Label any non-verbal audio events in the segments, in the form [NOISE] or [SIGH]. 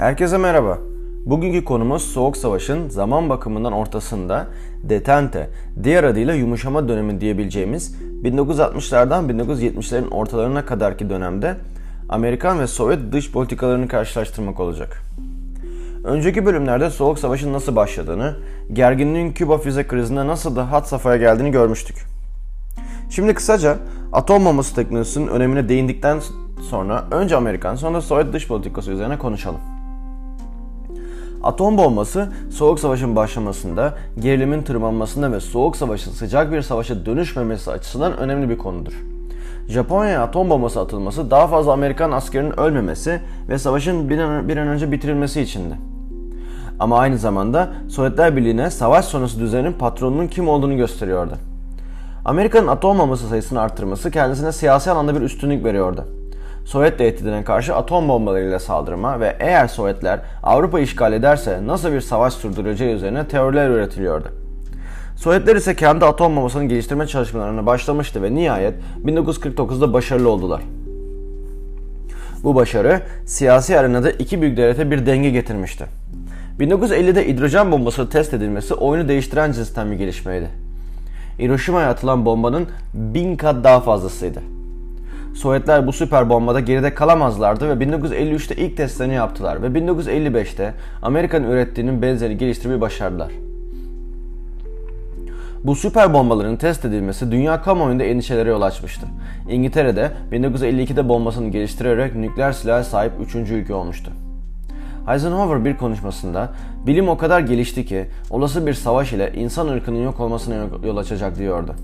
Herkese merhaba. Bugünkü konumuz Soğuk Savaş'ın zaman bakımından ortasında detente, diğer adıyla yumuşama dönemi diyebileceğimiz 1960'lardan 1970'lerin ortalarına kadarki dönemde Amerikan ve Sovyet dış politikalarını karşılaştırmak olacak. Önceki bölümlerde Soğuk Savaş'ın nasıl başladığını, gerginliğin Küba füze krizinde nasıl da hat safhaya geldiğini görmüştük. Şimdi kısaca atom bombası teknolojisinin önemine değindikten sonra önce Amerikan sonra da Sovyet dış politikası üzerine konuşalım. Atom bombası Soğuk Savaş'ın başlamasında, gerilimin tırmanmasında ve Soğuk Savaş'ın sıcak bir savaşa dönüşmemesi açısından önemli bir konudur. Japonya'ya atom bombası atılması daha fazla Amerikan askerinin ölmemesi ve savaşın bir an, bir an önce bitirilmesi içindi. Ama aynı zamanda Sovyetler Birliği'ne savaş sonrası düzenin patronunun kim olduğunu gösteriyordu. Amerika'nın atom bombası sayısını arttırması kendisine siyasi alanda bir üstünlük veriyordu. Sovyet tehdidine karşı atom bombalarıyla saldırma ve eğer Sovyetler Avrupa işgal ederse nasıl bir savaş sürdürüleceği üzerine teoriler üretiliyordu. Sovyetler ise kendi atom bombasını geliştirme çalışmalarına başlamıştı ve nihayet 1949'da başarılı oldular. Bu başarı siyasi arenada iki büyük devlete bir denge getirmişti. 1950'de hidrojen bombası test edilmesi oyunu değiştiren cinsten bir gelişmeydi. Hiroşima'ya atılan bombanın bin kat daha fazlasıydı. Sovyetler bu süper bombada geride kalamazlardı ve 1953'te ilk testlerini yaptılar ve 1955'te Amerika'nın ürettiğinin benzeri geliştirmeyi başardılar. Bu süper bombaların test edilmesi dünya kamuoyunda endişelere yol açmıştı. İngiltere'de 1952'de bombasını geliştirerek nükleer silaha sahip 3. ülke olmuştu. Eisenhower bir konuşmasında bilim o kadar gelişti ki olası bir savaş ile insan ırkının yok olmasına yol açacak diyordu.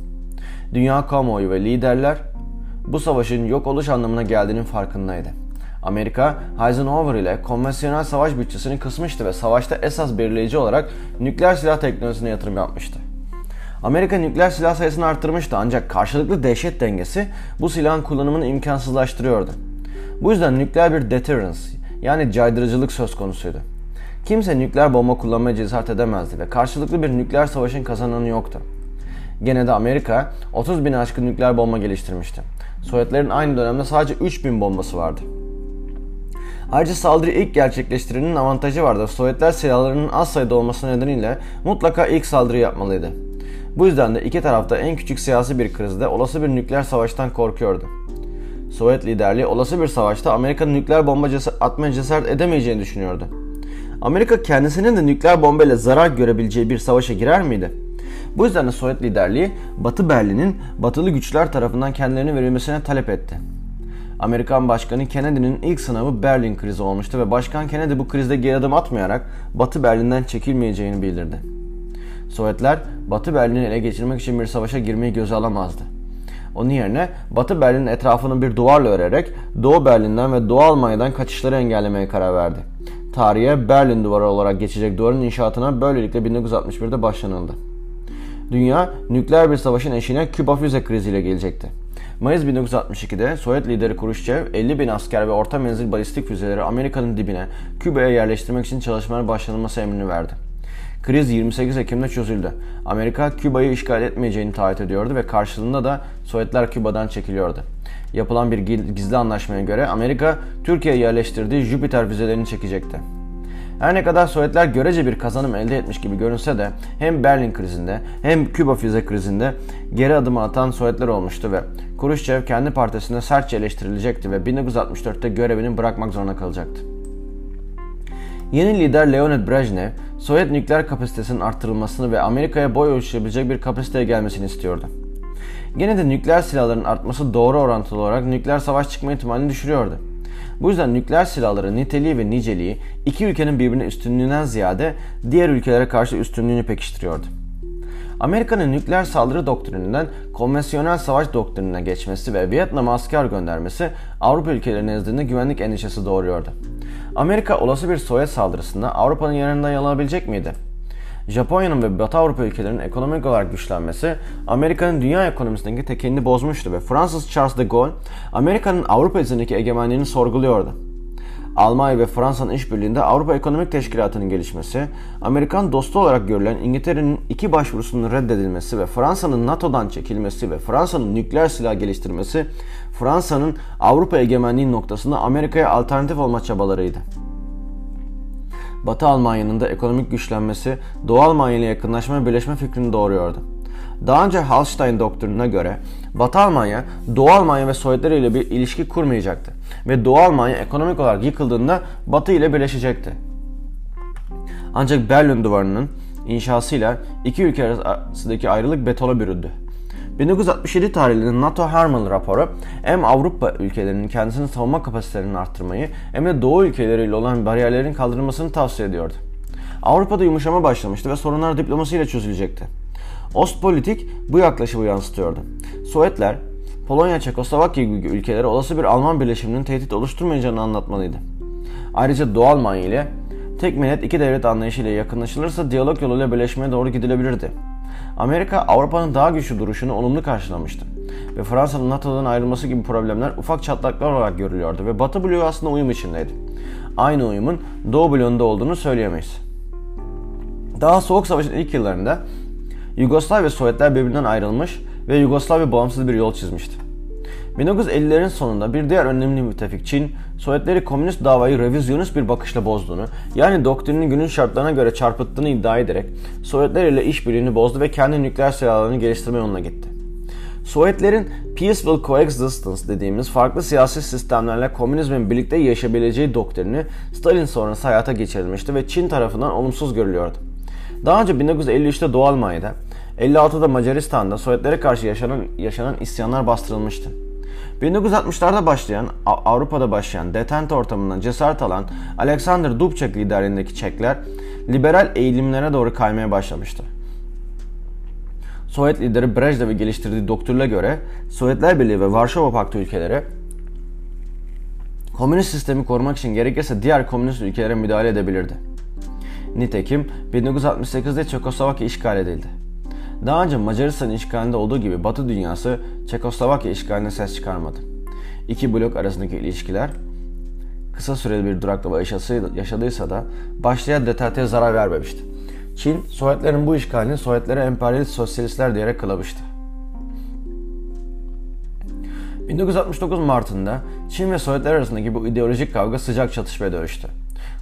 Dünya kamuoyu ve liderler bu savaşın yok oluş anlamına geldiğinin farkındaydı. Amerika, Eisenhower ile konvansiyonel savaş bütçesini kısmıştı ve savaşta esas belirleyici olarak nükleer silah teknolojisine yatırım yapmıştı. Amerika nükleer silah sayısını arttırmıştı ancak karşılıklı dehşet dengesi bu silahın kullanımını imkansızlaştırıyordu. Bu yüzden nükleer bir deterrence yani caydırıcılık söz konusuydu. Kimse nükleer bomba kullanmaya cesaret edemezdi ve karşılıklı bir nükleer savaşın kazananı yoktu. Gene de Amerika 30 bin aşkın nükleer bomba geliştirmişti. Sovyetlerin aynı dönemde sadece 3 bin bombası vardı. Ayrıca saldırı ilk gerçekleştirenin avantajı vardı. Sovyetler silahlarının az sayıda olması nedeniyle mutlaka ilk saldırı yapmalıydı. Bu yüzden de iki tarafta en küçük siyasi bir krizde olası bir nükleer savaştan korkuyordu. Sovyet liderliği olası bir savaşta Amerika'nın nükleer bomba cesaret, atmaya cesaret edemeyeceğini düşünüyordu. Amerika kendisinin de nükleer bombayla zarar görebileceği bir savaşa girer miydi? Bu yüzden de Sovyet liderliği Batı Berlin'in batılı güçler tarafından kendilerine verilmesine talep etti. Amerikan Başkanı Kennedy'nin ilk sınavı Berlin krizi olmuştu ve Başkan Kennedy bu krizde geri adım atmayarak Batı Berlin'den çekilmeyeceğini bildirdi. Sovyetler Batı Berlin'i ele geçirmek için bir savaşa girmeyi göze alamazdı. Onun yerine Batı Berlin'in etrafını bir duvarla örerek Doğu Berlin'den ve Doğu Almanya'dan kaçışları engellemeye karar verdi. Tarihe Berlin Duvarı olarak geçecek duvarın inşaatına böylelikle 1961'de başlanıldı. Dünya nükleer bir savaşın eşiğine Küba füze kriziyle gelecekti. Mayıs 1962'de Sovyet lideri Khrushchev 50 bin asker ve orta menzil balistik füzeleri Amerika'nın dibine Küba'ya yerleştirmek için çalışmalar başlanılması emrini verdi. Kriz 28 Ekim'de çözüldü. Amerika Küba'yı işgal etmeyeceğini taahhüt ediyordu ve karşılığında da Sovyetler Küba'dan çekiliyordu. Yapılan bir gizli anlaşmaya göre Amerika Türkiye'ye yerleştirdiği Jüpiter füzelerini çekecekti. Her ne kadar Sovyetler görece bir kazanım elde etmiş gibi görünse de hem Berlin krizinde hem Küba füze krizinde geri adım atan Sovyetler olmuştu ve Khrushchev kendi partisinde sertçe eleştirilecekti ve 1964'te görevini bırakmak zorunda kalacaktı. Yeni lider Leonid Brezhnev, Sovyet nükleer kapasitesinin arttırılmasını ve Amerika'ya boy ölçüşebilecek bir kapasiteye gelmesini istiyordu. Gene de nükleer silahların artması doğru orantılı olarak nükleer savaş çıkma ihtimalini düşürüyordu. Bu yüzden nükleer silahların niteliği ve niceliği iki ülkenin birbirine üstünlüğünden ziyade diğer ülkelere karşı üstünlüğünü pekiştiriyordu. Amerika'nın nükleer saldırı doktrininden konvansiyonel savaş doktrinine geçmesi ve Vietnam'a asker göndermesi Avrupa ülkeleri nezdinde güvenlik endişesi doğuruyordu. Amerika olası bir Sovyet saldırısında Avrupa'nın yanında yer alabilecek miydi? Japonya'nın ve Batı Avrupa ülkelerinin ekonomik olarak güçlenmesi Amerika'nın dünya ekonomisindeki tekelini bozmuştu ve Fransız Charles de Gaulle Amerika'nın Avrupa üzerindeki egemenliğini sorguluyordu. Almanya ve Fransa'nın işbirliğinde Avrupa Ekonomik Teşkilatı'nın gelişmesi, Amerikan dostu olarak görülen İngiltere'nin iki başvurusunun reddedilmesi ve Fransa'nın NATO'dan çekilmesi ve Fransa'nın nükleer silah geliştirmesi, Fransa'nın Avrupa egemenliği noktasında Amerika'ya alternatif olma çabalarıydı. Batı Almanya'nın da ekonomik güçlenmesi Doğu Almanya ile yakınlaşma ve birleşme fikrini doğuruyordu. Daha önce Hallstein doktrinine göre Batı Almanya, Doğu Almanya ve Sovyetler ile bir ilişki kurmayacaktı ve Doğu Almanya ekonomik olarak yıkıldığında Batı ile birleşecekti. Ancak Berlin Duvarı'nın inşasıyla iki ülke arasındaki ayrılık betona büründü. 1967 tarihli NATO Harman raporu hem Avrupa ülkelerinin kendisinin savunma kapasitelerini arttırmayı hem de Doğu ülkeleriyle olan bariyerlerin kaldırılmasını tavsiye ediyordu. Avrupa'da yumuşama başlamıştı ve sorunlar diplomasıyla çözülecekti. Ostpolitik bu yaklaşımı yansıtıyordu. Sovyetler, Polonya, Çekoslovakya gibi ülkelere olası bir Alman birleşiminin tehdit oluşturmayacağını anlatmalıydı. Ayrıca Doğu Almanya ile tek millet iki devlet anlayışıyla yakınlaşılırsa diyalog yoluyla birleşmeye doğru gidilebilirdi. Amerika Avrupa'nın daha güçlü duruşunu olumlu karşılamıştı. Ve Fransa'nın NATO'dan ayrılması gibi problemler ufak çatlaklar olarak görülüyordu ve Batı bloğu aslında uyum içindeydi. Aynı uyumun Doğu bloğunda olduğunu söyleyemeyiz. Daha Soğuk Savaş'ın ilk yıllarında Yugoslavya ve Sovyetler birbirinden ayrılmış ve Yugoslavya bağımsız bir yol çizmişti. 1950'lerin sonunda bir diğer önemli müttefik Çin, Sovyetleri komünist davayı revizyonist bir bakışla bozduğunu, yani doktrinini günün şartlarına göre çarpıttığını iddia ederek Sovyetler ile işbirliğini bozdu ve kendi nükleer silahlarını geliştirme yoluna gitti. Sovyetlerin Peaceful Coexistence dediğimiz farklı siyasi sistemlerle komünizmin birlikte yaşayabileceği doktrini Stalin sonrası hayata geçirilmişti ve Çin tarafından olumsuz görülüyordu. Daha önce 1953'te Doğu Almanya'da, 56'da Macaristan'da Sovyetlere karşı yaşanan, yaşanan isyanlar bastırılmıştı. 1960'larda başlayan, Avrupa'da başlayan detente ortamından cesaret alan Alexander Dubček liderliğindeki Çekler, liberal eğilimlere doğru kaymaya başlamıştı. Sovyet lideri Brejnev'in geliştirdiği doktrinle göre Sovyetler Birliği ve Varşova Paktı ülkeleri komünist sistemi korumak için gerekirse diğer komünist ülkelere müdahale edebilirdi. Nitekim 1968'de Çekoslovakya işgal edildi. Daha önce Macaristan işgalinde olduğu gibi Batı dünyası Çekoslovakya işgaline ses çıkarmadı. İki blok arasındaki ilişkiler kısa süreli bir duraklama yaşadıysa da başlayan detenteye zarar vermemişti. Çin, Sovyetlerin bu işgalini Sovyetlere emperyalist sosyalistler diyerek kılamıştı. 1969 Mart'ında Çin ve Sovyetler arasındaki bu ideolojik kavga sıcak çatışmaya dönüştü.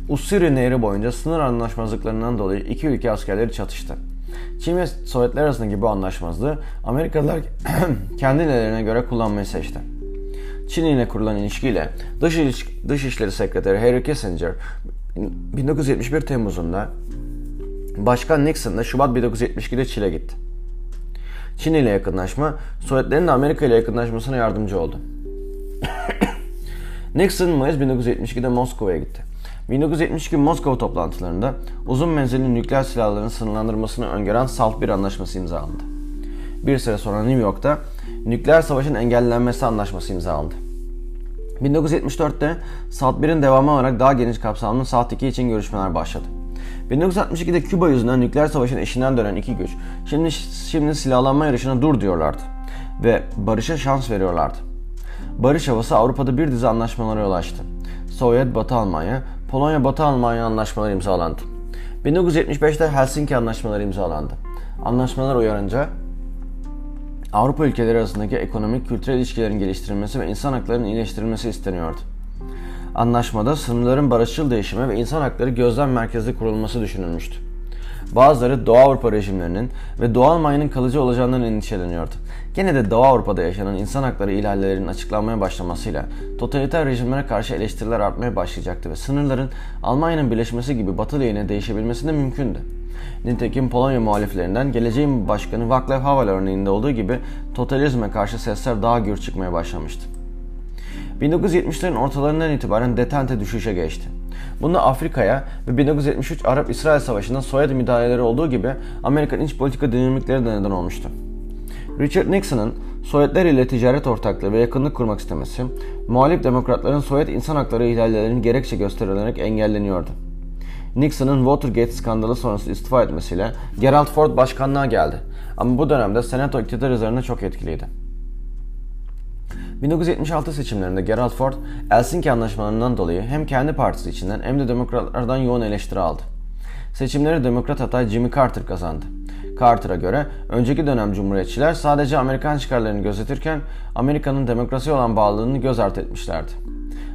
Usuri Nehri boyunca sınır anlaşmazlıklarından dolayı iki ülke askerleri çatıştı. Çin ve Sovyetler arasındaki bu anlaşmazlığı Amerikalılar [CLEARS THROAT] kendilerine göre kullanmayı seçti. Çin ile kurulan ilişkiyle Dış, İliş Dışişleri Sekreteri Henry Kissinger 1971 Temmuz'unda Başkan Nixon da Şubat 1972'de Çin'e gitti. Çin ile yakınlaşma, Sovyetlerin de Amerika ile yakınlaşmasına yardımcı oldu. [CLEARS THROAT] Nixon Mayıs 1972'de Moskova'ya gitti. 1972 Moskova toplantılarında uzun menzilli nükleer silahların sınırlandırmasını öngören SALT bir anlaşması imzalandı. Bir süre sonra New York'ta nükleer savaşın engellenmesi anlaşması imzalandı. 1974'te SALT 1'in devamı olarak daha geniş kapsamlı SALT 2 için görüşmeler başladı. 1962'de Küba yüzünden nükleer savaşın eşinden dönen iki güç şimdi, şimdi silahlanma yarışına dur diyorlardı ve barışa şans veriyorlardı. Barış havası Avrupa'da bir dizi anlaşmalara yol açtı. Sovyet, Batı Almanya, Polonya-Batı Almanya anlaşmaları imzalandı. 1975'te Helsinki anlaşmaları imzalandı. Anlaşmalar uyarınca Avrupa ülkeleri arasındaki ekonomik kültürel ilişkilerin geliştirilmesi ve insan haklarının iyileştirilmesi isteniyordu. Anlaşmada sınırların barışçıl değişimi ve insan hakları gözlem merkezli kurulması düşünülmüştü. Bazıları Doğu Avrupa rejimlerinin ve Doğu Almanya'nın kalıcı olacağından endişeleniyordu. Gene de Doğu Avrupa'da yaşanan insan hakları ihlallerinin açıklanmaya başlamasıyla totaliter rejimlere karşı eleştiriler artmaya başlayacaktı ve sınırların Almanya'nın birleşmesi gibi Batı lehine değişebilmesi de mümkündü. Nitekim Polonya muhaliflerinden geleceğin başkanı Václav Havel örneğinde olduğu gibi totalizme karşı sesler daha gür çıkmaya başlamıştı. 1970'lerin ortalarından itibaren detente düşüşe geçti. Bunda Afrika'ya ve 1973 Arap-İsrail Savaşı'nda Sovyet müdahaleleri olduğu gibi Amerikan iç politika dinamikleri de neden olmuştu. Richard Nixon'ın Sovyetler ile ticaret ortaklığı ve yakınlık kurmak istemesi, muhalif demokratların Sovyet insan hakları ihlallerinin gerekçe gösterilerek engelleniyordu. Nixon'ın Watergate skandalı sonrası istifa etmesiyle Gerald Ford başkanlığa geldi. Ama bu dönemde senato iktidar üzerinde çok etkiliydi. 1976 seçimlerinde Gerald Ford, Helsinki anlaşmalarından dolayı hem kendi partisi içinden hem de demokratlardan yoğun eleştiri aldı. Seçimleri demokrat aday Jimmy Carter kazandı. Carter'a göre önceki dönem cumhuriyetçiler sadece Amerikan çıkarlarını gözetirken Amerika'nın demokrasi olan bağlılığını göz ardı etmişlerdi.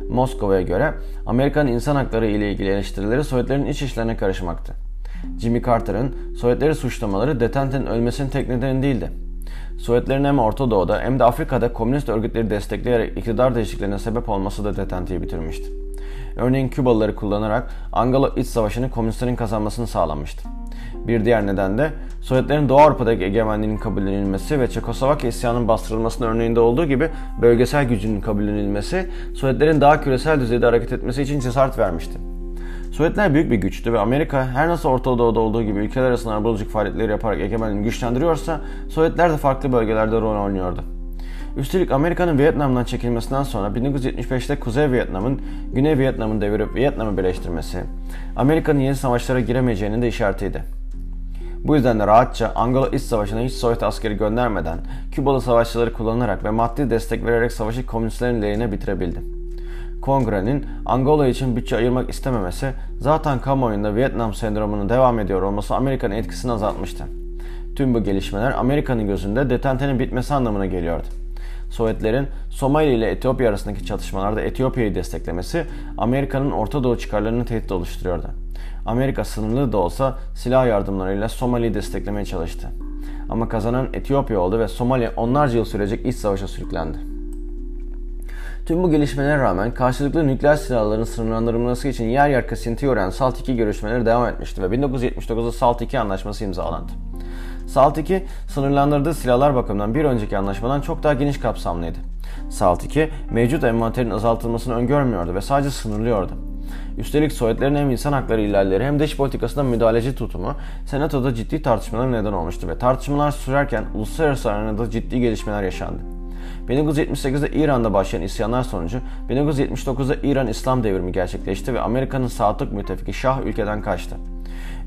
Moskova'ya göre Amerika'nın insan hakları ile ilgili eleştirileri Sovyetlerin iç işlerine karışmaktı. Jimmy Carter'ın Sovyetleri suçlamaları detentenin ölmesinin tek nedeni değildi. Sovyetlerin hem Orta Doğu'da hem de Afrika'da komünist örgütleri destekleyerek iktidar değişikliklerine sebep olması da detenteyi bitirmişti. Örneğin Kübalıları kullanarak Angola İç Savaşı'nı komünistlerin kazanmasını sağlamıştı. Bir diğer neden de Sovyetlerin Doğu Avrupa'daki egemenliğinin kabullenilmesi ve Çekoslovakya isyanının bastırılmasının örneğinde olduğu gibi bölgesel gücünün kabullenilmesi Sovyetlerin daha küresel düzeyde hareket etmesi için cesaret vermişti. Sovyetler büyük bir güçtü ve Amerika her nasıl Orta Doğu'da olduğu gibi ülkeler arasında arabuluculuk faaliyetleri yaparak egemenliğini güçlendiriyorsa Sovyetler de farklı bölgelerde rol oynuyordu. Üstelik Amerika'nın Vietnam'dan çekilmesinden sonra 1975'te Kuzey Vietnam'ın Güney Vietnam'ın devirip Vietnam'ı birleştirmesi, Amerika'nın yeni savaşlara giremeyeceğinin de işaretiydi. Bu yüzden de rahatça Angola İç Savaşı'na hiç Sovyet askeri göndermeden Kübalı savaşçıları kullanarak ve maddi destek vererek savaşı komünistlerin lehine bitirebildi. Kongrenin Angola için bütçe ayırmak istememesi zaten kamuoyunda Vietnam sendromunun devam ediyor olması Amerika'nın etkisini azaltmıştı. Tüm bu gelişmeler Amerika'nın gözünde detentenin bitmesi anlamına geliyordu. Sovyetlerin Somali ile Etiyopya arasındaki çatışmalarda Etiyopya'yı desteklemesi Amerika'nın Orta Doğu çıkarlarını tehdit oluşturuyordu. Amerika sınırlı da olsa silah yardımlarıyla Somali'yi desteklemeye çalıştı. Ama kazanan Etiyopya oldu ve Somali onlarca yıl sürecek iç savaşa sürüklendi. Tüm bu gelişmelere rağmen karşılıklı nükleer silahların sınırlandırılması için yer yer kesintiye uğrayan SALT 2 görüşmeleri devam etmişti ve 1979'da SALT 2 anlaşması imzalandı. SALT 2 sınırlandırdığı silahlar bakımından bir önceki anlaşmadan çok daha geniş kapsamlıydı. SALT 2 mevcut envanterin azaltılmasını öngörmüyordu ve sadece sınırlıyordu. Üstelik Sovyetlerin hem insan hakları ihlalleri hem dış politikasında müdahaleci tutumu Senato'da ciddi tartışmalara neden olmuştu ve tartışmalar sürerken uluslararası arenada ciddi gelişmeler yaşandı. 1978'de İran'da başlayan isyanlar sonucu 1979'da İran İslam devrimi gerçekleşti ve Amerika'nın saatlik müttefiki Şah ülkeden kaçtı.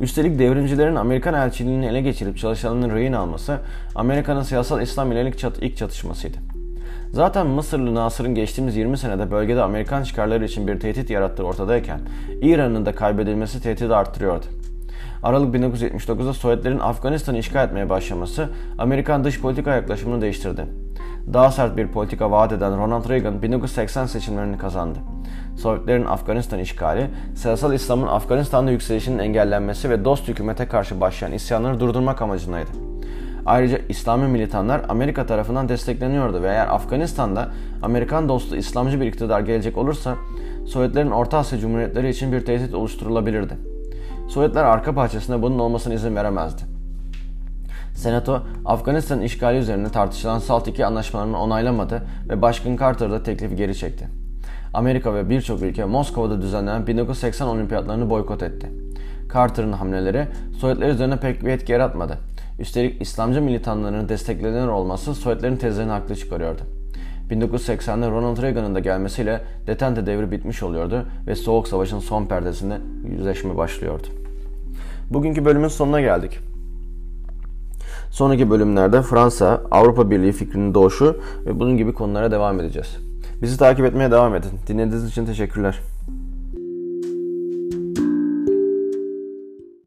Üstelik devrimcilerin Amerikan elçiliğini ele geçirip çalışanların rehin alması Amerika'nın siyasal İslam ile ilk çatışmasıydı. Zaten Mısırlı Nasır'ın geçtiğimiz 20 senede bölgede Amerikan çıkarları için bir tehdit yarattığı ortadayken İran'ın da kaybedilmesi tehdidi arttırıyordu. Aralık 1979'da Sovyetlerin Afganistan'ı işgal etmeye başlaması Amerikan dış politika yaklaşımını değiştirdi. Daha sert bir politika vaat eden Ronald Reagan 1980 seçimlerini kazandı. Sovyetlerin Afganistan işgali, siyasal İslam'ın Afganistan'da yükselişinin engellenmesi ve dost hükümete karşı başlayan isyanları durdurmak amacındaydı. Ayrıca İslami militanlar Amerika tarafından destekleniyordu ve eğer Afganistan'da Amerikan dostu İslamcı bir iktidar gelecek olursa Sovyetlerin Orta Asya Cumhuriyetleri için bir tehdit oluşturulabilirdi. Sovyetler arka bahçesinde bunun olmasına izin veremezdi. Senato, Afganistan işgali üzerine tartışılan SALT 2 anlaşmalarını onaylamadı ve Başkan Carter da teklifi geri çekti. Amerika ve birçok ülke Moskova'da düzenlenen 1980 olimpiyatlarını boykot etti. Carter'ın hamleleri Sovyetler üzerine pek bir etki yaratmadı. Üstelik İslamcı militanlarının desteklenir olması Sovyetlerin tezlerini haklı çıkarıyordu. 1980'de Ronald Reagan'ın da gelmesiyle detente devri bitmiş oluyordu ve Soğuk Savaş'ın son perdesinde yüzleşme başlıyordu. Bugünkü bölümün sonuna geldik. Sonraki bölümlerde Fransa, Avrupa Birliği fikrinin doğuşu ve bunun gibi konulara devam edeceğiz. Bizi takip etmeye devam edin. Dinlediğiniz için teşekkürler.